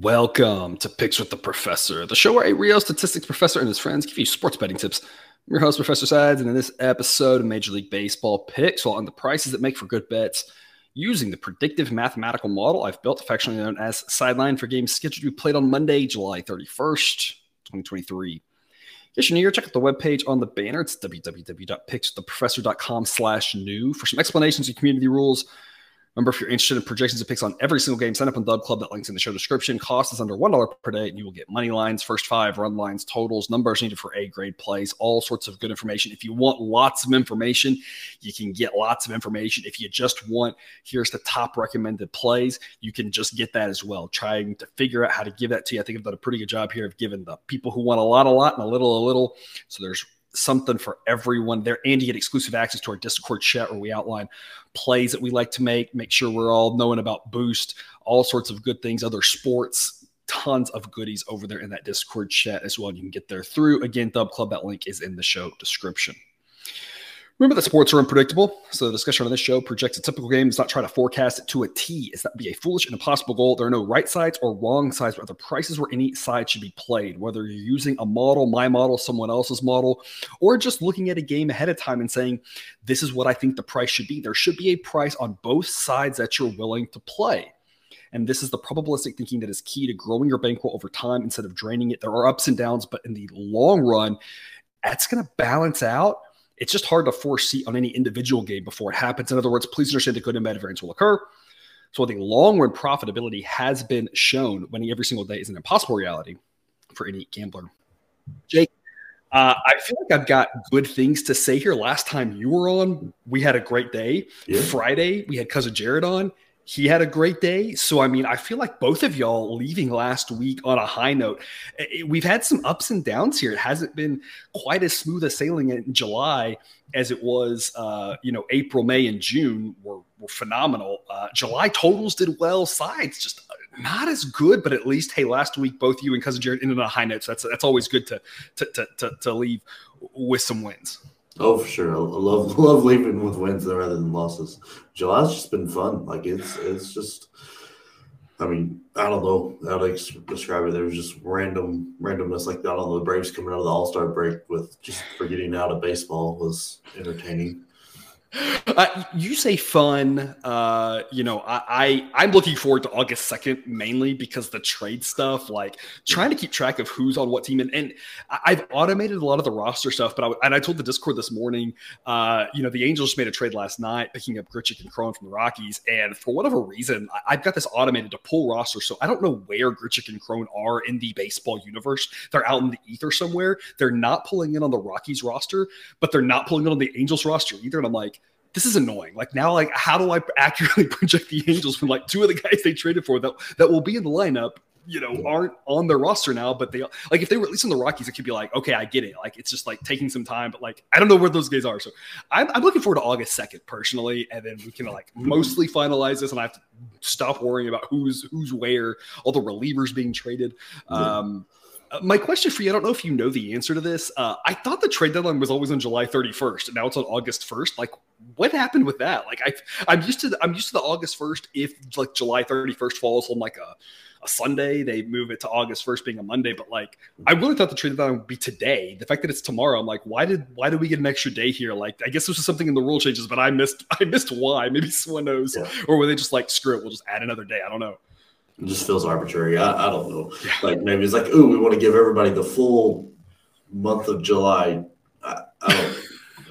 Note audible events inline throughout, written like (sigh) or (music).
Welcome to Picks with the Professor, the show where a real statistics professor and his friends give you sports betting tips. I'm your host, Professor Sides, and in this episode of Major League Baseball picks, well, on the prices that make for good bets, using the predictive mathematical model I've built, affectionately known as Sideline, for games scheduled to be played on Monday, July 31st, 2023. Yes, you're new check out the webpage on the banner. It's www.pickswiththeprofessor.com slash new for some explanations and community rules Remember, if you're interested in projections and picks on every single game, sign up on Dub Club. That link's in the show description. Cost is under $1 per day, and you will get money lines, first five, run lines, totals, numbers needed for A grade plays, all sorts of good information. If you want lots of information, you can get lots of information. If you just want, here's the top recommended plays, you can just get that as well. Trying to figure out how to give that to you. I think I've done a pretty good job here of giving the people who want a lot, a lot, and a little, a little. So there's something for everyone there. And you get exclusive access to our Discord chat where we outline plays that we like to make, make sure we're all knowing about Boost, all sorts of good things, other sports, tons of goodies over there in that Discord chat as well. You can get there through, again, Dub Club. That link is in the show description. Remember that sports are unpredictable. So the discussion on this show projects a typical game does not try to forecast it to a T. Is that be a foolish and impossible goal? There are no right sides or wrong sides, but the prices where any side should be played. Whether you're using a model, my model, someone else's model, or just looking at a game ahead of time and saying, this is what I think the price should be. There should be a price on both sides that you're willing to play. And this is the probabilistic thinking that is key to growing your bankroll over time instead of draining it. There are ups and downs, but in the long run, that's going to balance out it's just hard to foresee on any individual game before it happens. In other words, please understand that good and bad variance will occur. So the long run profitability has been shown winning every single day is an impossible reality for any gambler. Jake, uh, I feel like I've got good things to say here. Last time you were on, we had a great day. Yeah. Friday, we had cousin Jared on he had a great day. So, I mean, I feel like both of y'all leaving last week on a high note. We've had some ups and downs here. It hasn't been quite as smooth a sailing in July as it was, uh, you know, April, May, and June were, were phenomenal. Uh, July totals did well. Sides just not as good, but at least, hey, last week, both you and Cousin Jared ended on a high note. So that's, that's always good to, to, to, to, to leave with some wins. Oh, for sure. I love (laughs) love leaving with wins rather than losses. July's just been fun. Like it's it's just. I mean, I don't know how to describe it. There was just random randomness, like don't know, the Braves coming out of the All Star break with just forgetting out of baseball was entertaining. Uh, you say fun. Uh, you know, I, I am looking forward to August second mainly because the trade stuff, like trying to keep track of who's on what team, and, and I've automated a lot of the roster stuff. But I, and I told the Discord this morning, uh, you know, the Angels made a trade last night, picking up Grichuk and Cron from the Rockies, and for whatever reason, I, have got this automated to pull roster, so I don't know where Grichuk and Cron are in the baseball universe. They're out in the ether somewhere. They're not pulling in on the Rockies roster, but they're not pulling in on the Angels roster either, and I'm like this is annoying. Like now, like how do I accurately (laughs) project the Angels when like two of the guys they traded for that that will be in the lineup, you know, aren't on their roster now, but they like if they were at least in the Rockies, it could be like, okay, I get it. Like it's just like taking some time, but like I don't know where those guys are. So I'm, I'm looking forward to August second personally, and then we can like (laughs) mostly finalize this, and I have to stop worrying about who's who's where, all the relievers being traded. Um, my question for you, I don't know if you know the answer to this. Uh, I thought the trade deadline was always on July 31st, and now it's on August 1st. Like, what happened with that? Like, I, I'm used to the, I'm used to the August 1st. If like July 31st falls on like a, a Sunday, they move it to August 1st being a Monday. But like, I really thought the trade deadline would be today. The fact that it's tomorrow, I'm like, why did why did we get an extra day here? Like, I guess this was something in the rule changes, but I missed (laughs) I missed why. Maybe someone knows, yeah. or were they just like, screw it, we'll just add another day? I don't know. It just feels arbitrary. I, I don't know. Yeah. Like maybe it's like, oh, we want to give everybody the full month of July. I, I don't. (laughs)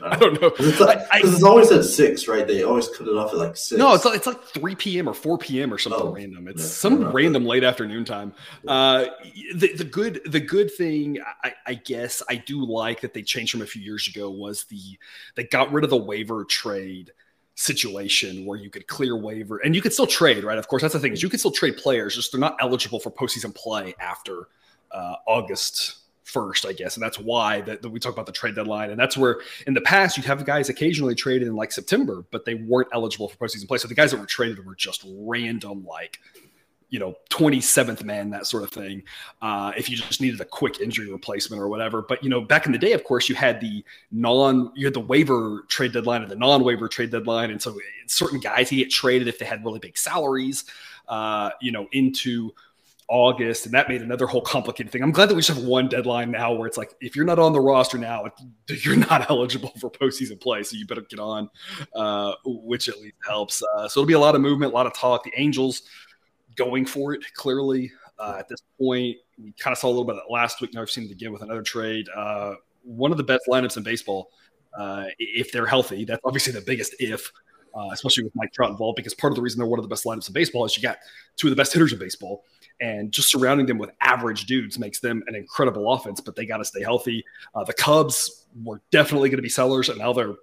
I don't know. It's, like, I, it's always at six, right? They always cut it off at like six. No, it's like, it's like 3 p.m. or 4 p.m. or something oh, random. It's yeah, some random late afternoon time. Uh, the, the good the good thing, I, I, guess, I do like that they changed from a few years ago was the they got rid of the waiver trade situation where you could clear waiver and you could still trade, right? Of course, that's the thing is you could still trade players, just they're not eligible for postseason play after uh, August first, I guess, and that's why that, that, we talk about the trade deadline, and that's where in the past you'd have guys occasionally traded in like September, but they weren't eligible for postseason play. So the guys that were traded were just random, like you know 27th man that sort of thing uh, if you just needed a quick injury replacement or whatever but you know back in the day of course you had the non you had the waiver trade deadline and the non-waiver trade deadline and so certain guys he get traded if they had really big salaries uh, you know into August, and that made another whole complicated thing. I'm glad that we just have one deadline now where it's like if you're not on the roster now, (laughs) you're not eligible for postseason play, so you better get on, uh, which at least helps. Uh, so it'll be a lot of movement, a lot of talk. The Angels going for it clearly uh, at this point. We kind of saw a little bit of that last week. Now we've seen it again with another trade. Uh, one of the best lineups in baseball, uh, if they're healthy. That's obviously the biggest if. Uh, especially with Mike Trout involved, because part of the reason they're one of the best lineups in baseball is you got two of the best hitters in baseball and just surrounding them with average dudes makes them an incredible offense. But they got to stay healthy. Uh, the Cubs were definitely going to be sellers, and now they're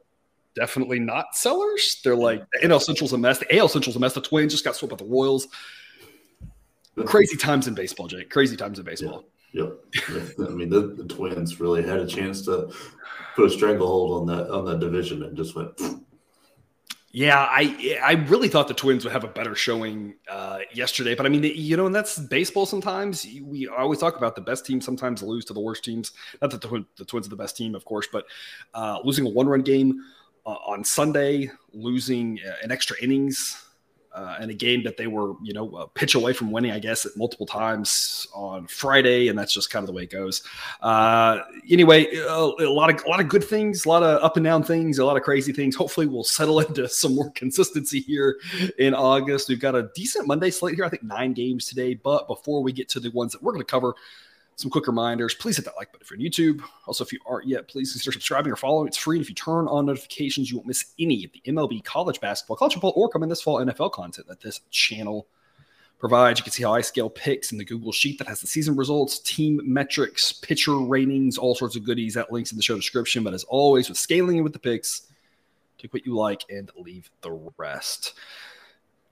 definitely not sellers. They're like the NL Central's a mess. The AL Central's a mess. The Twins just got swept by the Royals. Crazy times in baseball, Jake. Crazy times in baseball. Yep. yep. I mean, the, the, Twins really had a chance to put a stranglehold on that on that division and just went. Yeah, I I really thought the Twins would have a better showing uh, yesterday, but I mean, you know, and that's baseball. Sometimes we always talk about the best teams sometimes lose to the worst teams. Not that the, the Twins are the best team, of course, but uh, losing a one-run game uh, on Sunday, losing uh, an extra innings uh, in a game that they were, you know, a pitch away from winning, I guess, at multiple times on Friday, and that's just kind of the way it goes. Uh, anyway, a, a, lot of a lot of good things, a lot of up and down things, a lot of crazy things. Hopefully, we'll settle (laughs) into some more consistency here in August. We've got a decent Monday slate here. I think nine games today. But before we get to the ones that we're going to cover, some quick reminders. Please hit that like button if you're on YouTube. Also, if you aren't yet, please consider subscribing or following. It's free. And if you turn on notifications, you won't miss any of the MLB college basketball, college football, or coming this fall NFL content that this channel provides. You can see how I scale picks in the Google Sheet that has the season results, team metrics, pitcher ratings, all sorts of goodies. That links in the show description. But as always, with scaling and with the picks, take what you like and leave the rest.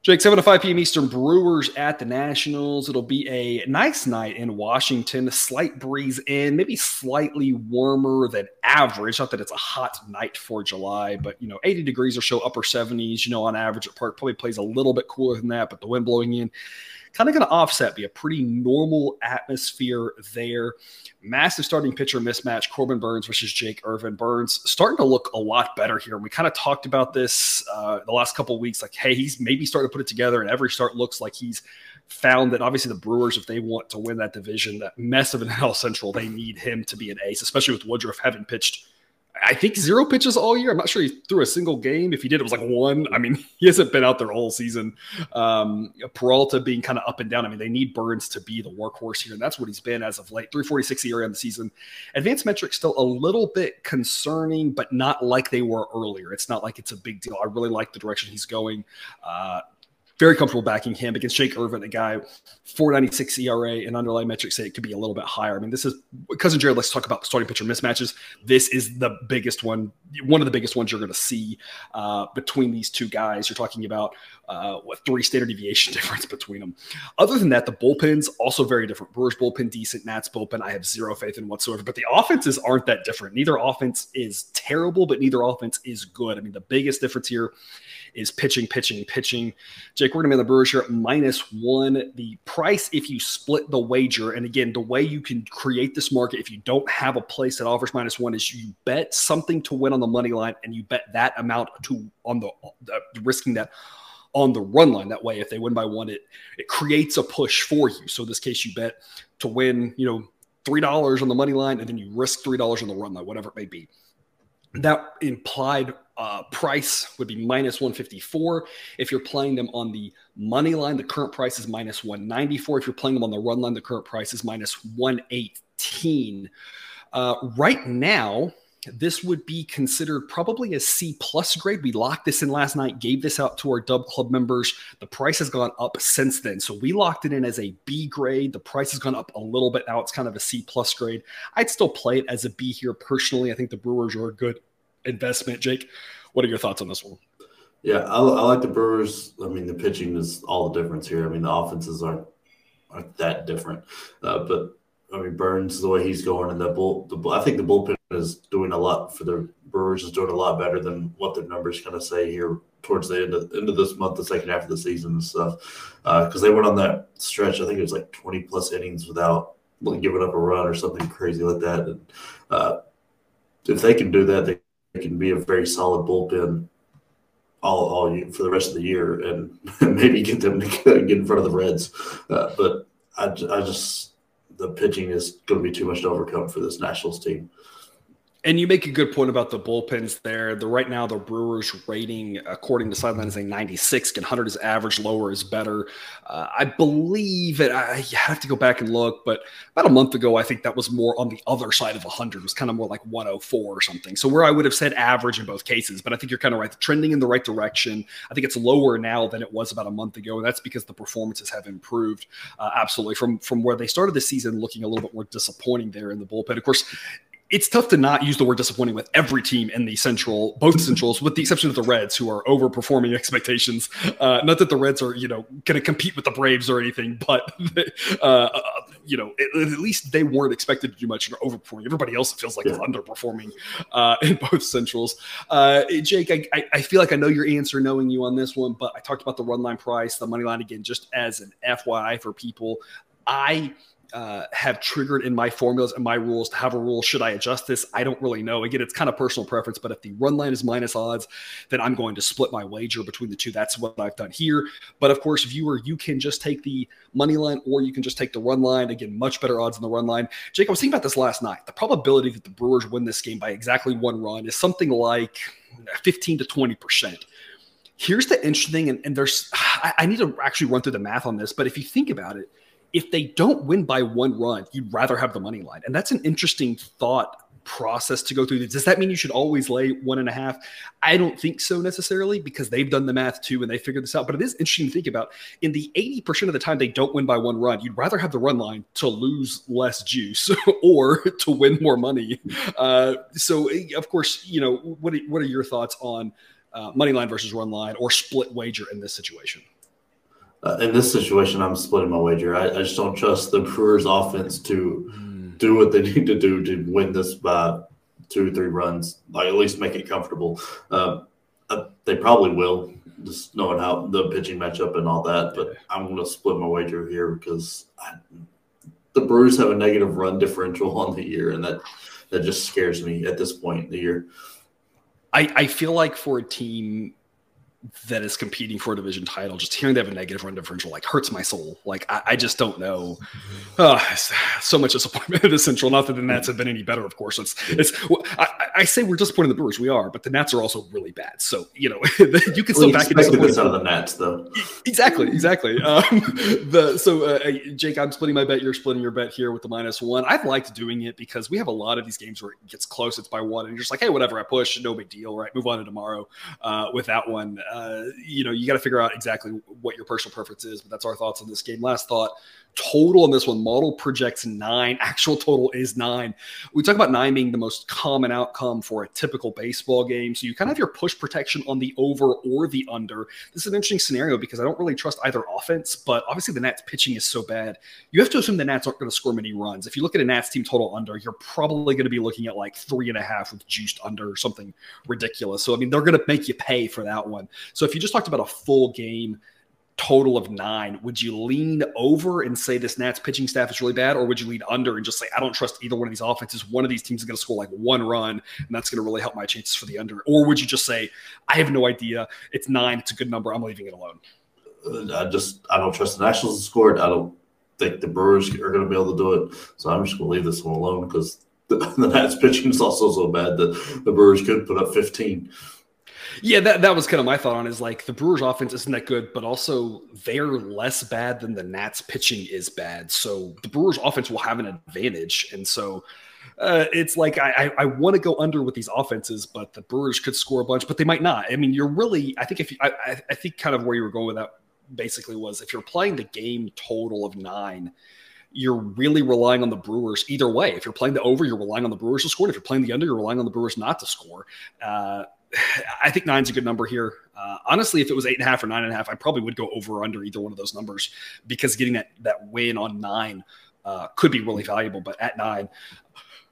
Jake, 7 to 5 p.m. Eastern, Brewers at the Nationals. It'll be a nice night in Washington. A slight breeze in, maybe slightly warmer than average. Not that it's a hot night for July, but you know, 80 degrees or so, upper 70s. You know, on average at Park probably plays a little bit cooler than that, but the wind blowing in kind of going to offset, be a pretty normal atmosphere there. Massive starting pitcher mismatch, Corbin Burnes versus Jake Irvin. Burnes starting to look a lot better here. We kind of talked about this uh, the last couple weeks, like, hey, he's maybe starting to put it together, and every start looks like he's found that obviously the Brewers, if they want to win that division, that mess of an NL Central, they need him to be an ace, especially with Woodruff having pitched I think zero pitches all year. I'm not sure he threw a single game. If he did, it was like one. I mean, (laughs) he hasn't been out there all season. Um, Peralta being kind of up and down. I mean, they need Burnes to be the workhorse here, and that's what he's been as of late. 346 ERA on the season. Advanced metrics still a little bit concerning, but not like they were earlier. It's not like it's a big deal. I really like the direction he's going. Uh, very comfortable backing him against Jake Irvin, a guy 496 ERA and underlying metrics say it could be a little bit higher. I mean, this is cousin Jared. Let's talk about starting pitcher mismatches. This is the biggest one, one of the biggest ones you're going to see uh, between these two guys. You're talking about uh, three standard deviation (laughs) difference between them. Other than that, the bullpens also very different. Brewers bullpen decent, Nats bullpen I have zero faith in whatsoever. But the offenses aren't that different. Neither offense is terrible, but neither offense is good. I mean, the biggest difference here is pitching, pitching, pitching. Jake, we're to be on the Brewers here at minus one. The price, if you split the wager, and again, the way you can create this market if you don't have a place that offers minus one is you bet something to win on the money line and you bet that amount to on the risking that on the run line. That way, if they win by one, it it creates a push for you. So in this case, you bet to win, you know, three dollars on the money line, and then you risk three dollars on the run line, whatever it may be. That implied uh, price would be minus 154. If you're playing them on the money line, the current price is minus 194. If you're playing them on the run line, the current price is minus 118. Uh, right now, this would be considered probably a C plus grade. We locked this in last night, gave this out to our Dub Club members. The price has gone up since then. So we locked it in as a B grade. The price has gone up a little bit. Now it's kind of a C plus grade. I'd still play it as a B here personally. I think the Brewers are a good investment. Jake, what are your thoughts on this one? Yeah, I, I like the Brewers. I mean, the pitching is all the difference here. I mean, the offenses aren't aren't that different, uh, but I mean, Burnes the way he's going and the bull, the I think the bullpen is doing a lot for the Brewers is doing a lot better than what their numbers kind of say here towards the end of end of this month, the second half of the season and stuff. Because uh, they went on that stretch, I think it was like twenty plus innings without like, giving up a run or something crazy like that. And uh, if they can do that, they, they can be a very solid bullpen all all for the rest of the year and (laughs) maybe get them to get in front of the Reds. Uh, but I, I just the pitching is going to be too much to overcome for this Nationals team. And you make a good point about the bullpens there. The right now the Brewers rating, according to Sideline, is a 96. Can Hunter is average, lower is better. Uh, I believe it. I have to go back and look, but about a month ago, I think that was more on the other side of 100. It was kind of more like 104 or something. So where I would have said average in both cases, but I think you're kind of right. Trending in the right direction. I think it's lower now than it was about a month ago, and that's because the performances have improved uh, absolutely from from where they started the season, looking a little bit more disappointing there in the bullpen. Of course it's tough to not use the word disappointing with every team in the central, both centrals, with the exception of the Reds, who are overperforming (laughs) expectations. Uh, not that the Reds are, you know, going to compete with the Braves or anything, but (laughs) uh, uh, you know, at, at, least they weren't expected to do much and are overperforming. Everybody else feels like yeah. is underperforming uh, (laughs) in both centrals. Uh, Jake, I, I, feel like I know your answer, knowing you on this one, but I talked about the run line price, the money line again, just as an FYI for people. I uh, have triggered in my formulas and my rules to have a rule. Should I adjust this? I don't really know. Again, it's kind of personal preference, but if the run line is minus odds, then I'm going to split my wager between the two. That's what I've done here. But of course, viewer, you can just take the money line or you can just take the run line. Again, much better odds in the run line. Jake, I was thinking about this last night. The probability that the Brewers win this game by exactly one run is something like 15 to 20%. Here's the interesting and, and there's, (sighs) I, I need to actually run through the math on this, but if you think about it, if they don't win by one run, you'd rather have the money line. And that's an interesting thought process to go through. Does that mean you should always lay one and a half? I don't think so necessarily because they've done the math too and they figured this out. But it is interesting to think about. In the 80% of the time they don't win by one run, you'd rather have the run line to lose less juice (laughs) or to win more money. Uh, so, of course, you know, what are, what are your thoughts on uh, money line versus run line or split wager in this situation? Uh, in this situation, I'm splitting my wager. I, I, just don't trust the Brewers' offense to mm. do what they (laughs) need to do to win this by two or three runs, like at least make it comfortable. Uh, uh, they probably will, just knowing how the pitching matchup and all that. But I'm going to split my wager here because I, the Brewers have a negative run differential (laughs) on the year, and that that just scares me at this point in the year. I, I feel like for a team that is competing for a division title, just hearing they have a negative run differential like hurts my soul. Like I, I just don't know. Uh, so much disappointment (laughs) in the Central. Not that the Nats have been any better, of course. It's it's. I, I say we're disappointed in the Brewers. We are, but the Nats are also really bad. So you know (laughs) you can still back it this out of the Nats, though. (laughs) Exactly, exactly. Um, the so uh, Jake, I'm splitting my bet. You're splitting your bet here with the minus one. I've liked doing it because we have a lot of these games where it gets close. It's by one, and you're just like, hey, whatever. I push, no big deal. Right, move on to tomorrow uh, with that one uh, you know, you got to figure out exactly what your personal preference is. But that's our thoughts on this game. Last thought total on this one. Model projects nine actual total is nine. We talk about nine being the most common outcome for a typical baseball game. So you kind of have your push protection on the over or the under. This is an interesting scenario because i don't really trust either offense but obviously the nats pitching is so bad. You have to assume the nats aren't going to score many runs. If you look at a nats team total under you're probably going to be looking at like three and a half with juiced under or something ridiculous. So i mean they're going to make you pay for that one. So if you just talked about a full game total of nine, would you lean over and say this Nats pitching staff is really bad, or would you lean under and just say I don't trust either one of these offenses? One of these teams is going to score like one run, and that's going to really help my chances for the under. Or would you just say I have no idea, it's nine, it's a good number, I'm leaving it alone. I just I don't trust the Nationals to score it. I don't think the Brewers are going to be able to do it, so I'm just going to leave this one alone because the, (laughs) the Nats pitching is also so bad that the Brewers could put up 15. Yeah, that, that was kind of my thought on is like the Brewers offense isn't that good, but also they're less bad than the Nats pitching is bad. So the Brewers offense will have an advantage. And so uh, it's like I, I, I want to go under with these offenses, but the Brewers could score a bunch, but they might not. I mean, you're really I think if you, I, I think kind of where you were going with that basically was if you're playing the game total of nine, you're really relying on the Brewers either way. If you're playing the over, you're relying on the Brewers to score. If you're playing the under, you're relying on the Brewers not to score. Uh, (sighs) I think nine's a good number here. Uh, honestly, if it was eight and a half or nine and a half, I probably would go over or under either one of those numbers because getting that that win on nine uh, could be really valuable. But at nine,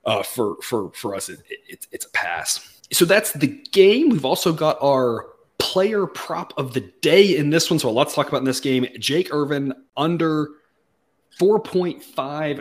uh, for for for us, it, it, it's a pass. So that's the game. We've also got our player prop of the day in this one. So let's talk about in this game. Jake Irvin under 4.5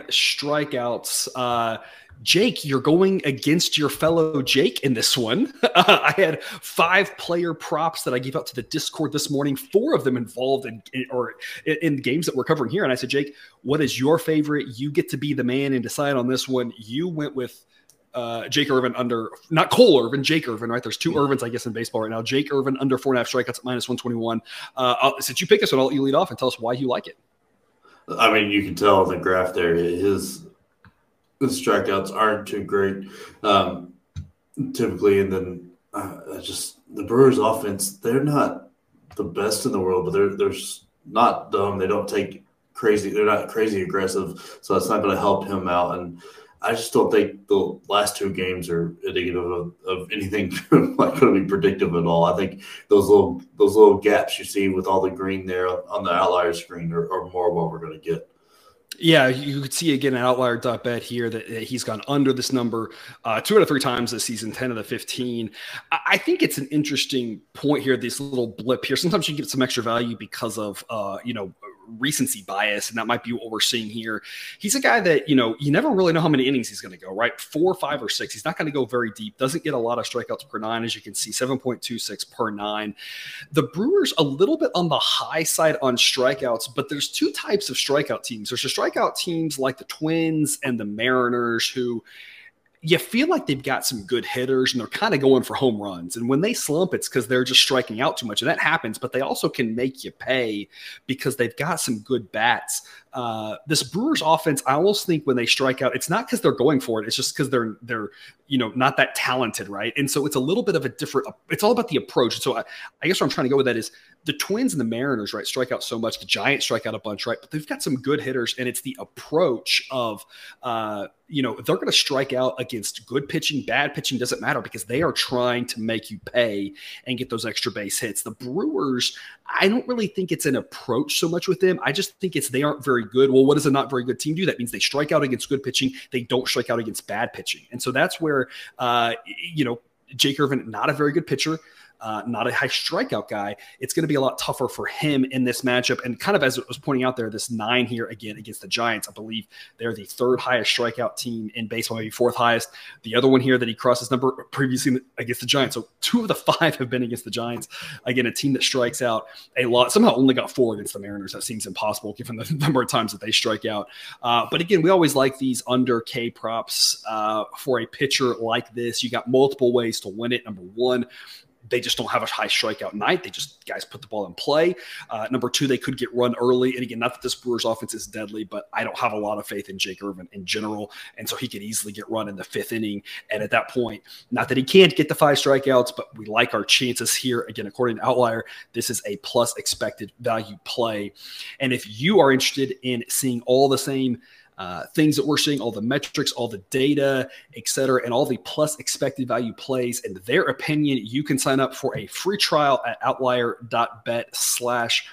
strikeouts. Uh, Jake, you're going against your fellow Jake in this one. (laughs) I had five player props that I gave out to the Discord this morning. Four of them involved in, in or in, games that we're covering here. And I said, Jake, what is your favorite? You get to be the man and decide on this one. You went with uh, Jake Irvin under not Cole Irvin, Jake Irvin, right? There's two Irvins, I guess, in baseball right now. Jake Irvin under four and a half strikeouts at minus 121. Uh, since you picked this one, I'll let you lead off and tell us why you like it. I mean, you can tell the graph there, his the strikeouts aren't too great um, typically, and then uh, just the Brewers' offense they're not the best in the world, but they're they're not dumb. They don't take crazy. They're not crazy aggressive, so it's not going to help him out. And I just don't think the last two games are indicative of, of anything (laughs) like going to be predictive at all. I think those little those little gaps you see with all the green there on the outlier screen are, are more what we're going to get. Yeah, you could see again an outlier bet here that, he's gone under this number uh, two out of three times this season, 10 of the 15. I, think it's an interesting point here, this little blip here. Sometimes you get some extra value because of, uh, you know, recency bias, and that might be what we're seeing here. He's a guy that, you know, you never really know how many innings he's going to go, right? Four, five, or six. He's not going to go very deep, doesn't get a lot of strikeouts per nine, as you can see, 7.26 per nine. The Brewers, a little bit on the high side on strikeouts, but there's two types of strikeout teams. There's the strikeout teams like the Twins and the Mariners who you feel like they've got some good hitters and they're kind of going for home runs. And when they slump, it's because they're just striking out too much. And that happens, but they also can make you pay because they've got some good bats. Uh, this Brewers offense, I almost think when they strike out, it's not because they're going for it. It's just because they're they're you know not that talented, right? And so it's a little bit of a different. It's all about the approach. So I, I guess what I'm trying to go with that is the Twins and the Mariners, right, strike out so much. The Giants strike out a bunch, right? But they've got some good hitters, and it's the approach of, uh, you know, they're going to strike out against good pitching, bad pitching doesn't matter because they are trying to make you pay and get those extra base hits. The Brewers, I don't really think it's an approach so much with them. I just think it's they aren't very good. Well, what does a not very good team do? That means they strike out against good pitching. They don't strike out against bad pitching, and so that's where, uh, you know, Jake Irvin, not a very good pitcher uh, not a high strikeout guy, it's going to be a lot tougher for him in this matchup. And kind of as it was pointing out there, this nine here again against the Giants, I believe they're the third highest strikeout team in baseball, maybe fourth highest. The other one here that he crossed crosses number previously against the Giants. So two of the (laughs) five have been against the Giants. Again, a team that strikes out a lot, somehow only got four against the Mariners. That seems impossible given the (laughs) number of times that they strike out. Uh, but again, we always like these under K props uh, for a pitcher like this. You got multiple ways to win it. Number one, they just don't have a high strikeout night. They just guys put the ball in play. Uh, number two, they could get run early. And again, not that this Brewers offense is deadly, but I don't have a lot of faith in Jake Irvin in general, and so he could easily get run in the fifth inning. And at that point, not that he can't get the five strikeouts, but we like our chances here. Again, according to Outlier, this is a plus expected value play. And if you are interested in seeing all the same uh, things that we're seeing, all the metrics, all the data, et cetera, and all the plus expected value plays and their opinion, you can sign up for a free trial at outlier.bet slash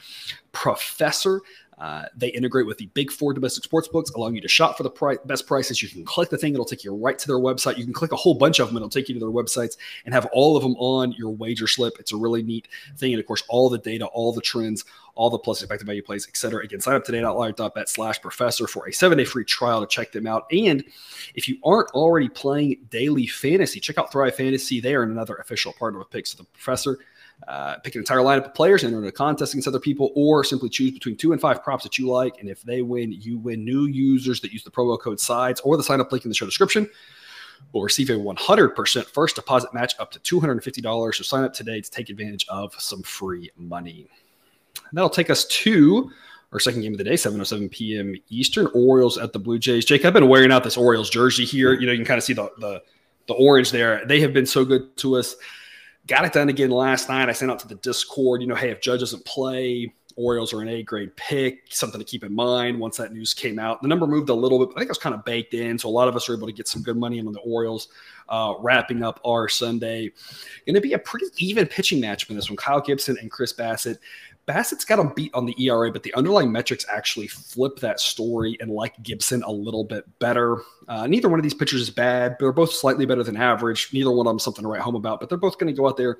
professor. Uh, they integrate with the big four domestic sports books, allowing you to shop for the pri- best prices. You can click the thing, it'll take you right to their website. You can click a whole bunch of them, it'll take you to their websites and have all of them on your wager slip. It's a really neat thing. And of course, all the data, all the trends, all the plus effective value plays, etc. Again, sign up today at outlier.bet slash professor for a seven day free trial to check them out. And if you aren't already playing daily fantasy, check out Thrive Fantasy. They are another official partner with Picks of the Professor. Uh, pick an entire lineup of players, and enter a contest against other people, or simply choose between two and five props that you like. And if they win, you win. New users that use the promo code SIDES or the sign up link in the show description will receive a 100% first deposit match up to $250. So sign up today to take advantage of some free money. And that'll take us to our second game of the day, 7:07 p.m. Eastern. Orioles at the Blue Jays. Jake, I've been wearing out this Orioles jersey here. You know, you can kind of see the the, the orange there. They have been so good to us. Got it done again last night. I sent out to the Discord, you know, hey, if Judge doesn't play, Orioles are an A grade pick, something to keep in mind once that news came out. The number moved a little bit, I think it was kind of baked in. So a lot of us are able to get some good money in on the Orioles uh, wrapping up our Sunday. Going to be a pretty even pitching matchup in this one. Kyle Gibson and Chris Bassitt Bassitt's got them beat on the ERA, but the underlying metrics actually flip that story and like Gibson a little bit better. Uh, neither one of these pitchers is bad. They're both slightly better than average. Neither one of them something to write home about, but they're both going to go out there,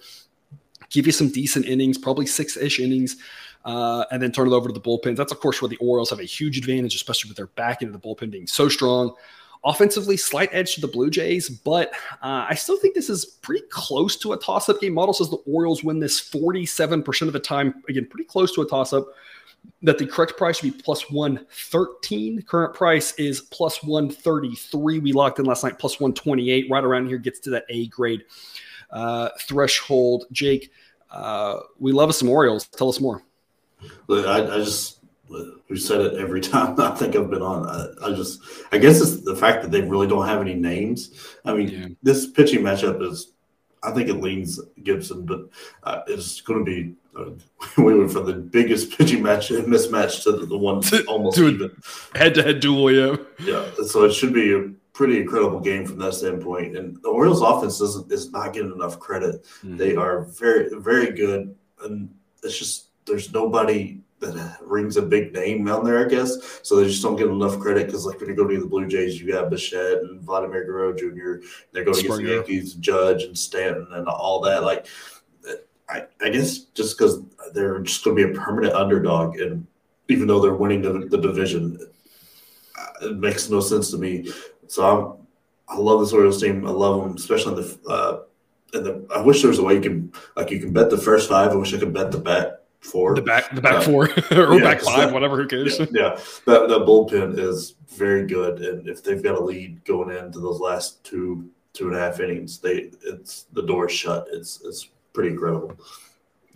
give you some decent innings, probably six ish innings. Uh, and then turn it over to the bullpen. That's, of course, where the Orioles have a huge advantage, especially with their back into the bullpen being so strong. Offensively, slight edge to the Blue Jays, but uh, I still think this is pretty close to a toss up game. Model says the Orioles win this 47% of the time. Again, pretty close to a toss up. That the correct price should be plus 113. Current price is plus 133. We locked in last night, plus 128. Right around here gets to that A grade uh, threshold. Jake, uh, we love us some Orioles. Tell us more. I, I just we said it every (laughs) time I think I've been on. I, I, just, I guess it's the fact that they really don't have any names. I mean, yeah. this pitching matchup is, I think it leans Gibson, but uh, it's going to be. Uh, (laughs) we went from the biggest (laughs) pitching match mismatch to the, the one almost even head-to-head duel. Yeah, yeah. So it should be a pretty incredible game from that standpoint. And the Orioles' offense doesn't is not getting enough credit. Mm-hmm. They are very, very good, and it's just there's nobody that rings a big name on there, I guess. So they just don't get enough credit because, like, when you go to the Blue Jays, you got Bichette and Vladimir Guerrero Jr. They're going against the Yankees, Judge and Stanton and all that. Like, I, I guess just because they're just going to be a permanent underdog, and even though they're winning the, the division, uh, it makes no sense to me. So I'm, I love this Orioles team. I love them, especially in the. Uh, and the, I wish there was a way you can like you can bet the first five. I wish I could bet the back four. The back, the back uh, four, (laughs) or yeah, back five, whatever. Who cares? Yeah, yeah. That, that bullpen is very good, and if they've got a lead going into those last two two and a half innings, they it's the door shut. It's it's pretty incredible.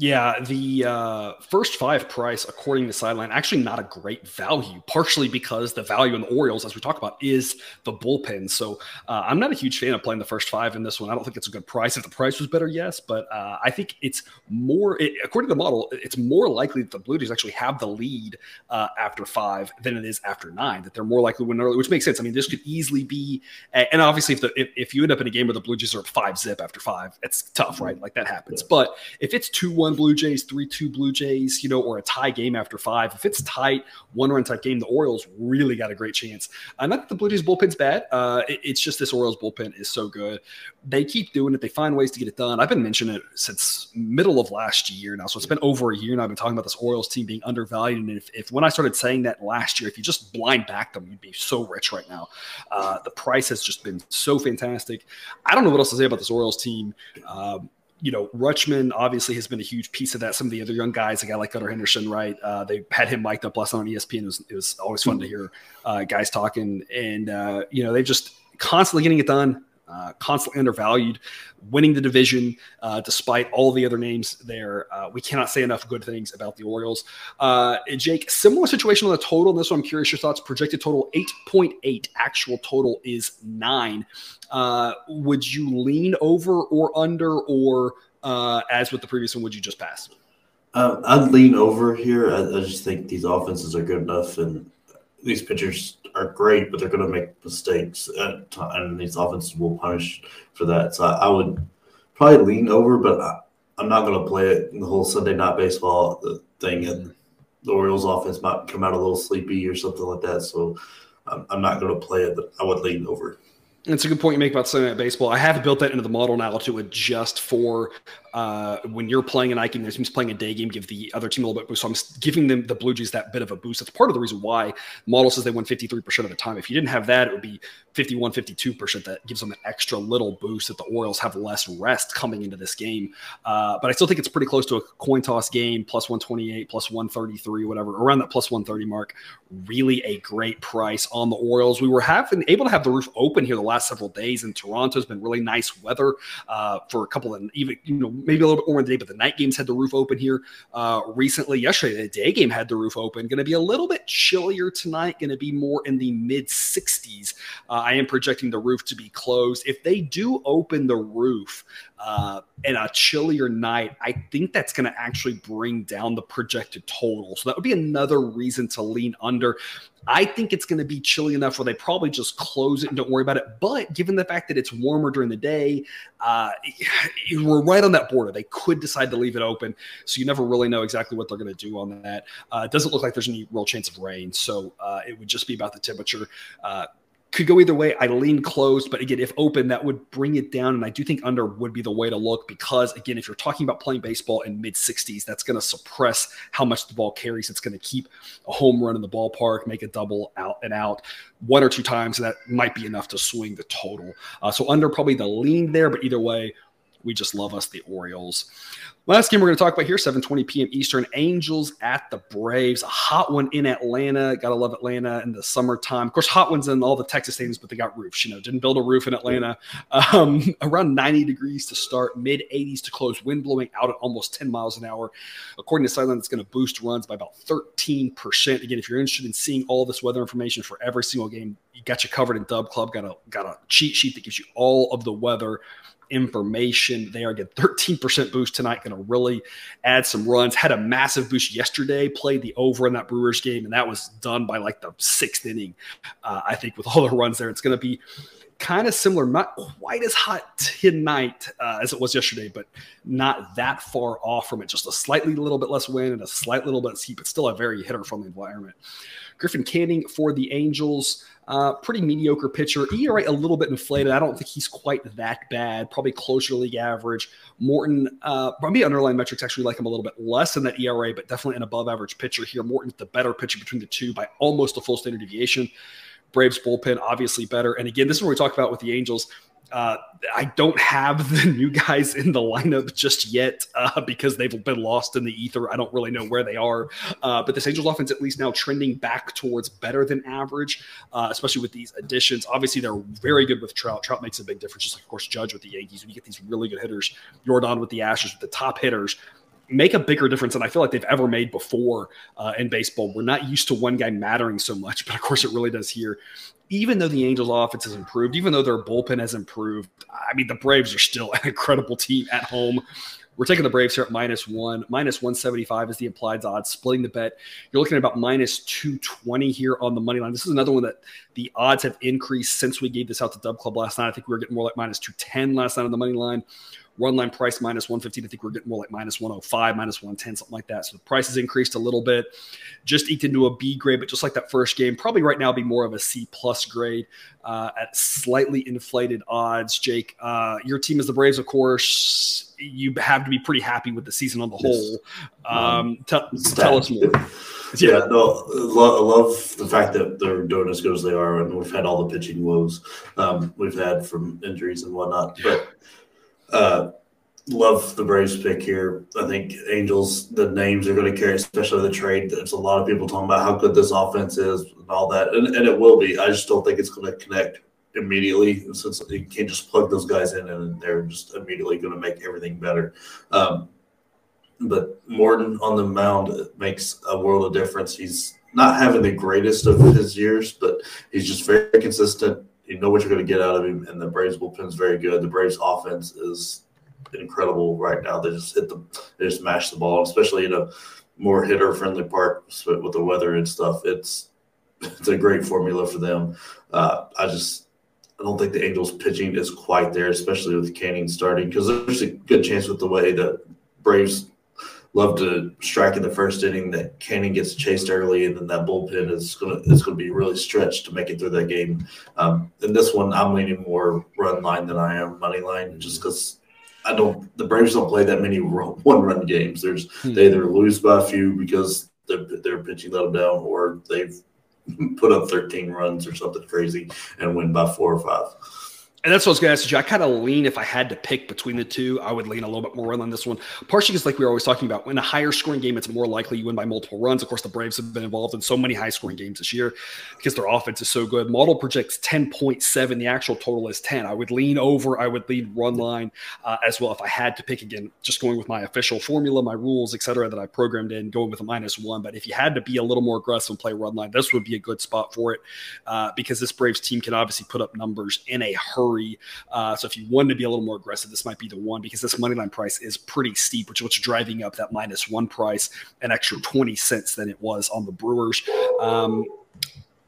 Yeah, the uh, first five price, according to Sideline, actually not a great value, partially because the value in the Orioles, as we talk about, is the bullpen. So uh, I'm not a huge fan of playing the first five in this one. I don't think it's a good price. If the price was better, yes, but uh, I think it's more, it, according to the model, it's more likely that the Blue Jays actually have the lead uh, after five than it is after nine, that they're more likely to win early, which makes sense. I mean, this could easily be, and obviously, if, the, if, if you end up in a game where the Blue Jays are five zip after five, it's tough, right? Like that happens. But if it's 2 1 Blue Jays, 3 2 Blue Jays, you know, or a tie game after five. If it's tight, one run type game, the Orioles really got a great chance. Uh, not that the Blue Jays bullpen's bad. Uh, it, it's just this Orioles bullpen is so good. They keep doing it. They find ways to get it done. I've been mentioning it since middle of last year now. So it's been over a year and I've been talking about this Orioles team being undervalued. And if, if when I started saying that last year, if you just blind back them, you'd be so rich right now. Uh, the price has just been so fantastic. I don't know what else to say about this Orioles team. Um, you know, Rutschman obviously has been a huge piece of that. Some of the other young guys, a guy like Gunnar Henderson, right? Uh, they had him mic'd up last night on ESPN. It was, it was always fun to hear uh, guys talking. And, uh, you know, they've just constantly getting it done, uh, constantly undervalued, winning the division uh, despite all the other names there. Uh, we cannot say enough good things about the Orioles. Jake, similar situation on the total. This one, I'm curious your thoughts. Projected total 8.8, actual total is nine. Uh, would you lean over or under, or uh, as with the previous one, would you just pass? Uh, I'd lean over here. I, I, just think these offenses are good enough, and these pitchers are great, but they're going to make mistakes, at, and these offenses will punish for that. So I, I would probably lean over, but I, am not going to play it the whole Sunday night baseball thing. And the Orioles offense might come out a little sleepy or something like that. So I'm, I'm not going to play it, but I would lean over. It's a good point you make about Sunday Night Baseball. I have built that into the model now to adjust for uh, when you're playing an night game, there's team's playing a day game, give the other team a little bit boost. So I'm giving them the Blue Jays that bit of a boost. That's part of the reason why model says they won 53% of the time. If you didn't have that, it would be 51, 52%. That gives them an extra little boost that the Orioles have less rest coming into this game. Uh, but I still think it's pretty close to a coin toss game, plus 128, plus 133, whatever, around that plus 130 mark. Really a great price on the Orioles. We were having able to have the roof open here the last several days, and Toronto's been really nice weather uh, for a couple of even, you know, maybe a little bit more in the day, but the night games had the roof open here uh, recently. Yesterday, the day game had the roof open. Going to be a little bit chillier tonight. Going to be more in the mid 60s. Uh, I am projecting the roof to be closed. If they do open the roof uh, in a chillier night, I think that's going to actually bring down the projected total. So that would be another reason to lean under. I think it's going to be chilly enough where they probably just close it and don't worry about it. But given the fact that it's warmer during the day, uh, we're right on that border. They could decide to leave it open, so you never really know exactly what they're going to do on that. Uh, it doesn't look like there's any real chance of rain, so uh, it would just be about the temperature. Could go either way. I lean closed, but again, if open, that would bring it down. And I do think under would be the way to look because, again, if you're talking about playing baseball in mid 60s, that's going to suppress how much the ball carries. It's going to keep a home run in the ballpark, make a double out and out one or two times. And that might be enough to swing the total. Uh, so under probably the lean there, but either way, we just love us the Orioles. Last game we're going to talk about here, 7:20 p.m. Eastern. Angels at the Braves. A hot one in Atlanta. Gotta love Atlanta in the summertime. Of course, hot ones in all the Texas stadiums, but they got roofs. You know, didn't build a roof in Atlanta. Um, (laughs) around 90 degrees to start, mid 80s to close. Wind blowing out at almost 10 miles an hour. According to Sideline, it's going to boost runs by about 13 percent. Again, if you're interested in seeing all this weather information for every single game, you got you covered in Dub Club. Got a got a cheat sheet that gives you all of the weather information there. Again, 13% boost tonight, going to really add some runs. Had a massive boost yesterday, played the over in that Brewers game, and that was done by like the sixth inning. Uh, I think with all the runs there, it's going to be kind of similar, not quite as hot tonight uh, as it was yesterday, but not that far off from it. Just a slightly little bit less wind and a slight little bit of heat, but still a very hitter friendly environment. Griffin Canning for the Angels. Uh, pretty mediocre pitcher. ERA a little bit inflated. I don't think he's quite that bad. Probably closer to league average. Morton, uh, probably underlying metrics actually like him a little bit less than that ERA, but definitely an above average pitcher here. Morton's the better pitcher between the two by almost a full standard deviation. Braves bullpen obviously better. And again, this is what we talk about with the Angels. Uh, I don't have (laughs) the new guys in the lineup just yet uh, because they've been lost in the ether. I don't really know where they are. Uh, but this Angels offense, at least now, trending back towards better than average, uh, especially with these additions. Obviously, they're very good with Trout. Trout makes a big difference, just like, of course, Judge with the Yankees. When you get these really good hitters, Yordan with the Astros, with the top hitters, make a bigger difference than I feel like they've ever made before uh, in baseball. We're not used to one guy mattering so much, (laughs) but of course it really does here. Even though the Angels' offense has improved, even though their bullpen has improved, I mean, the Braves are still (laughs) an incredible team at home. We're taking the Braves here at minus one. Minus 175 is the implied odds. Splitting the bet, you're looking at about minus 220 here on the money line. This is another one that the odds have increased since we gave this out to Dub Club last night. I think we were getting more like minus 210 last night on the money line. Run line price minus 115. I think we're getting more like minus 105, minus 110, something like that. So the price has increased a little bit. Just eked into a B grade, but just like that first game, probably right now be more of a C plus grade uh, at slightly inflated odds. Jake, uh, your team is the Braves, of course. You have to be pretty happy with the season on the whole. Um, t- tell us more. Yeah, (laughs) yeah no, I love the fact that they're doing as good as they are, and we've had all the pitching woes um, we've had from injuries and whatnot. But uh, love the Braves pick here. I think Angels, the names are going to carry, especially the trade. There's a lot of people talking about how good this offense is and all that, and, and it will be. I just don't think it's going to connect immediately since you can't just plug those guys in and they're just immediately going to make everything better. Um, but Morton on the mound makes a world of difference. He's not having the greatest of his years, but he's just very consistent you know what you're going to get out of him, and the Braves bullpen is very good. The Braves offense is incredible right now. They just hit the, they just mash the ball, especially in a more hitter friendly park with the weather and stuff. It's it's a great formula for them. Uh, I just I don't think the Angels pitching is quite there, especially with Canning starting, because there's a good chance with the way the Braves love to strike in the first inning that Canning gets chased early, and then that bullpen is gonna gonna be really stretched to make it through that game. Um, in this one, I'm leaning more run line than I am money line, just because I don't. The Braves don't play that many one run games. There's hmm. they either lose by a few because they're, they're pitching let them down, or they've (laughs) put up 13 runs or something crazy and win by four or five. And that's what I was going to ask you. I kind of lean if I had to pick between the two, I would lean a little bit more on this one. Partially because, like we were always talking about, in a higher scoring game, it's more likely you win by multiple runs. Of course, the Braves have been involved in so many high scoring games this year because their offense is so good. Model projects 10.7. The actual total is 10. I would lean over. I would lead run line uh, as well if I had to pick again, just going with my official formula, my rules, etc., that I programmed in, going with a minus one. But if you had to be a little more aggressive and play run line, this would be a good spot for it uh, because this Braves team can obviously put up numbers in a hurry. Uh, so if you wanted to be a little more aggressive, this might be the one because this money line price is pretty steep, which is what's driving up that minus one price an extra 20 cents than it was on the Brewers. Um,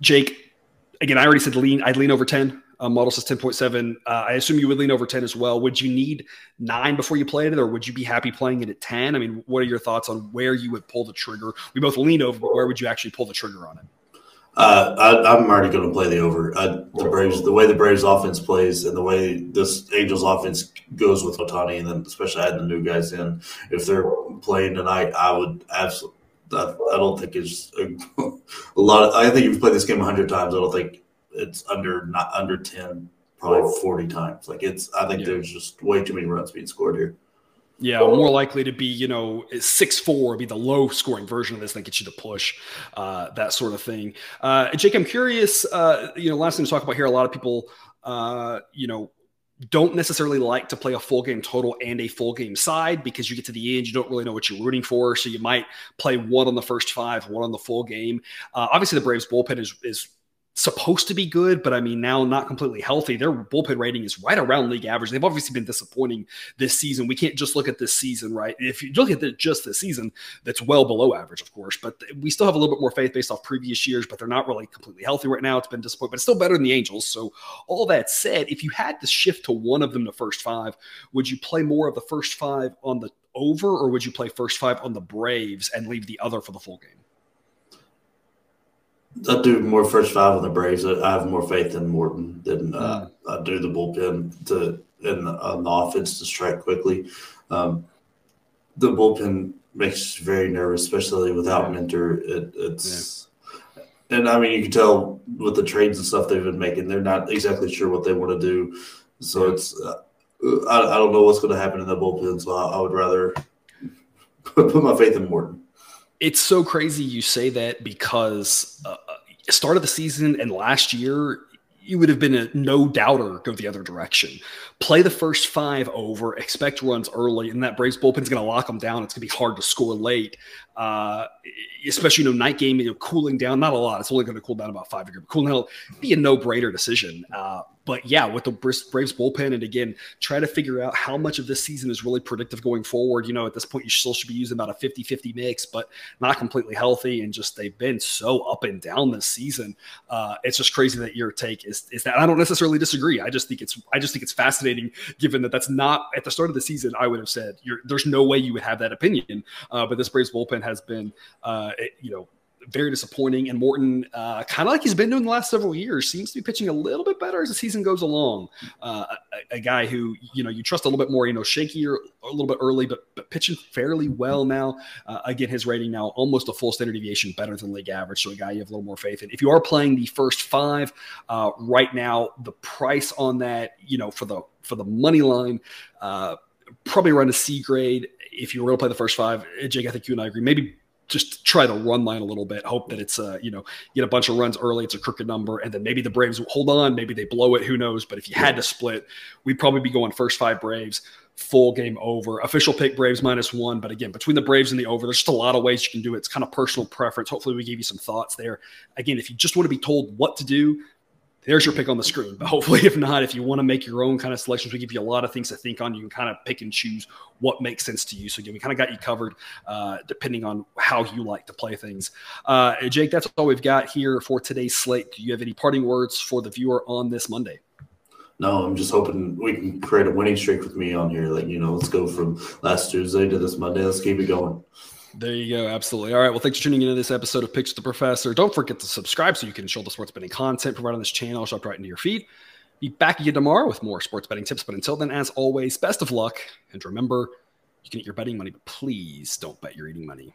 Jake, again, I already said lean. I'd lean over 10. Uh, model says 10.7. Uh, I assume you would lean over 10 as well. Would you need nine before you played it, or would you be happy playing it at 10? I mean, what are your thoughts on where you would pull the trigger? We both lean over, but where would you actually pull the trigger on it? Uh, I, am already going to play the over. I, the Braves, the way the Braves offense plays, and the way this Angels offense goes with Ohtani, and then especially adding the new guys in. If they're playing tonight, I would absolutely. I, I don't think it's a, (laughs) a, lot. Of, I think if you play this game hundred times, I don't think it's under not under ten, probably forty times. Like it's. I think yeah. there's just way too many runs being scored here. Yeah, more likely to be, you know, six four be the low scoring version of this that gets you to push, uh, that sort of thing. Uh, Jake, I'm curious. Uh, you know, last thing to talk about here, a lot of people, uh, you know, don't necessarily like to play a full game total and a full game side because you get to the end, you don't really know what you're rooting for. So you might play one on the first five, one on the full game. Uh, obviously, the Braves bullpen is is supposed to be good, but I mean, now not completely healthy. Their bullpen rating is right around league average. They've obviously been disappointing this season. We can't just look at this season, right? If you look at the, just this season, that's well below average, of course, but we still have a little bit more faith based off previous years, but they're not really completely healthy right now. It's been disappointing, but it's still better than the Angels. So, all that said, if you had to shift to one of them, the first five, would you play more of the first five on the over, or would you play first five on the Braves and leave the other for the full game? I do more first five on the Braves. I have more faith in Morton than uh, mm. I do the bullpen to in the, on the offense to strike quickly. Um, the bullpen makes very nervous, especially without yeah. Minter. It, it's yeah. and I mean you can tell with the trades and stuff they've been making, they're not exactly sure what they want to do. So yeah. it's uh, I, I don't know what's going to happen in the bullpen. So I, I would rather (laughs) put my faith in Morton it's so crazy you say that because uh, uh, start of the season and last year you would have been a no doubter go the other direction. Play the first five over, expect runs early, and that Braves bullpen's going to lock them down. It's going to be hard to score late, uh, especially you know night game. You know, cooling down not a lot. It's only going to cool down about five degrees. Cooling down be a no brainer decision. Uh, but yeah, with the Braves bullpen, and again, try to figure out how much of this season is really predictive going forward. You know, at this point, you still should be using about a 50 50 mix, but not completely healthy. And just they've been so up and down this season. Uh, it's just crazy that your take is, is that I don't necessarily disagree. I just think it's, I just think it's fascinating given that that's not at the start of the season. I would have said there's no way you would have that opinion. Uh, but this Braves bullpen has been, uh, it, you know, very disappointing. And Morton, uh, kind of like he's been doing the last several years, seems to be pitching a little bit better as the season goes along. Uh, a, a, guy who you know you trust a little bit more, you know, shakier a little bit early, but, but pitching fairly well now. Uh, again, his rating now almost a full standard deviation better than league average. So a guy you have a little more faith in. If you are playing the first five uh, right now, the price on that, you know, for the for the money line. Uh, probably run a C grade if you were going to play the first five. Jake, I think you and I agree. Maybe just try the run line a little bit. Hope that it's uh, you know, get a bunch of runs early. It's a crooked number, and then maybe the Braves hold on. Maybe they blow it. Who knows? But if you had to split, we'd probably be going first five Braves, full game over. Official pick Braves minus one. But again, between the Braves and the over, there's just a lot of ways you can do it. It's kind of personal preference. Hopefully, we gave you some thoughts there. Again, if you just want to be told what to do, there's your pick on the screen. But hopefully, if not, if you want to make your own kind of selections, we give you a lot of things to think on. You can kind of pick and choose what makes sense to you. So again, we kind of got you covered uh, depending on how you like to play things. Uh, Jake, that's all we've got here for today's slate. Do you have any parting words for the viewer on this Monday? No, I'm just hoping we can create a winning streak with me on here. Like, you know, let's go from last Tuesday to this Monday. Let's keep it going. There you go. Absolutely. All right. Well, thanks for tuning into this episode of with the Professor. Don't forget to subscribe so you can show the sports betting content provided on this channel dropped right into your feed. Be back again tomorrow with more sports betting tips. But until then, as always, best of luck. And remember, you can eat your betting money, but please don't bet your eating money.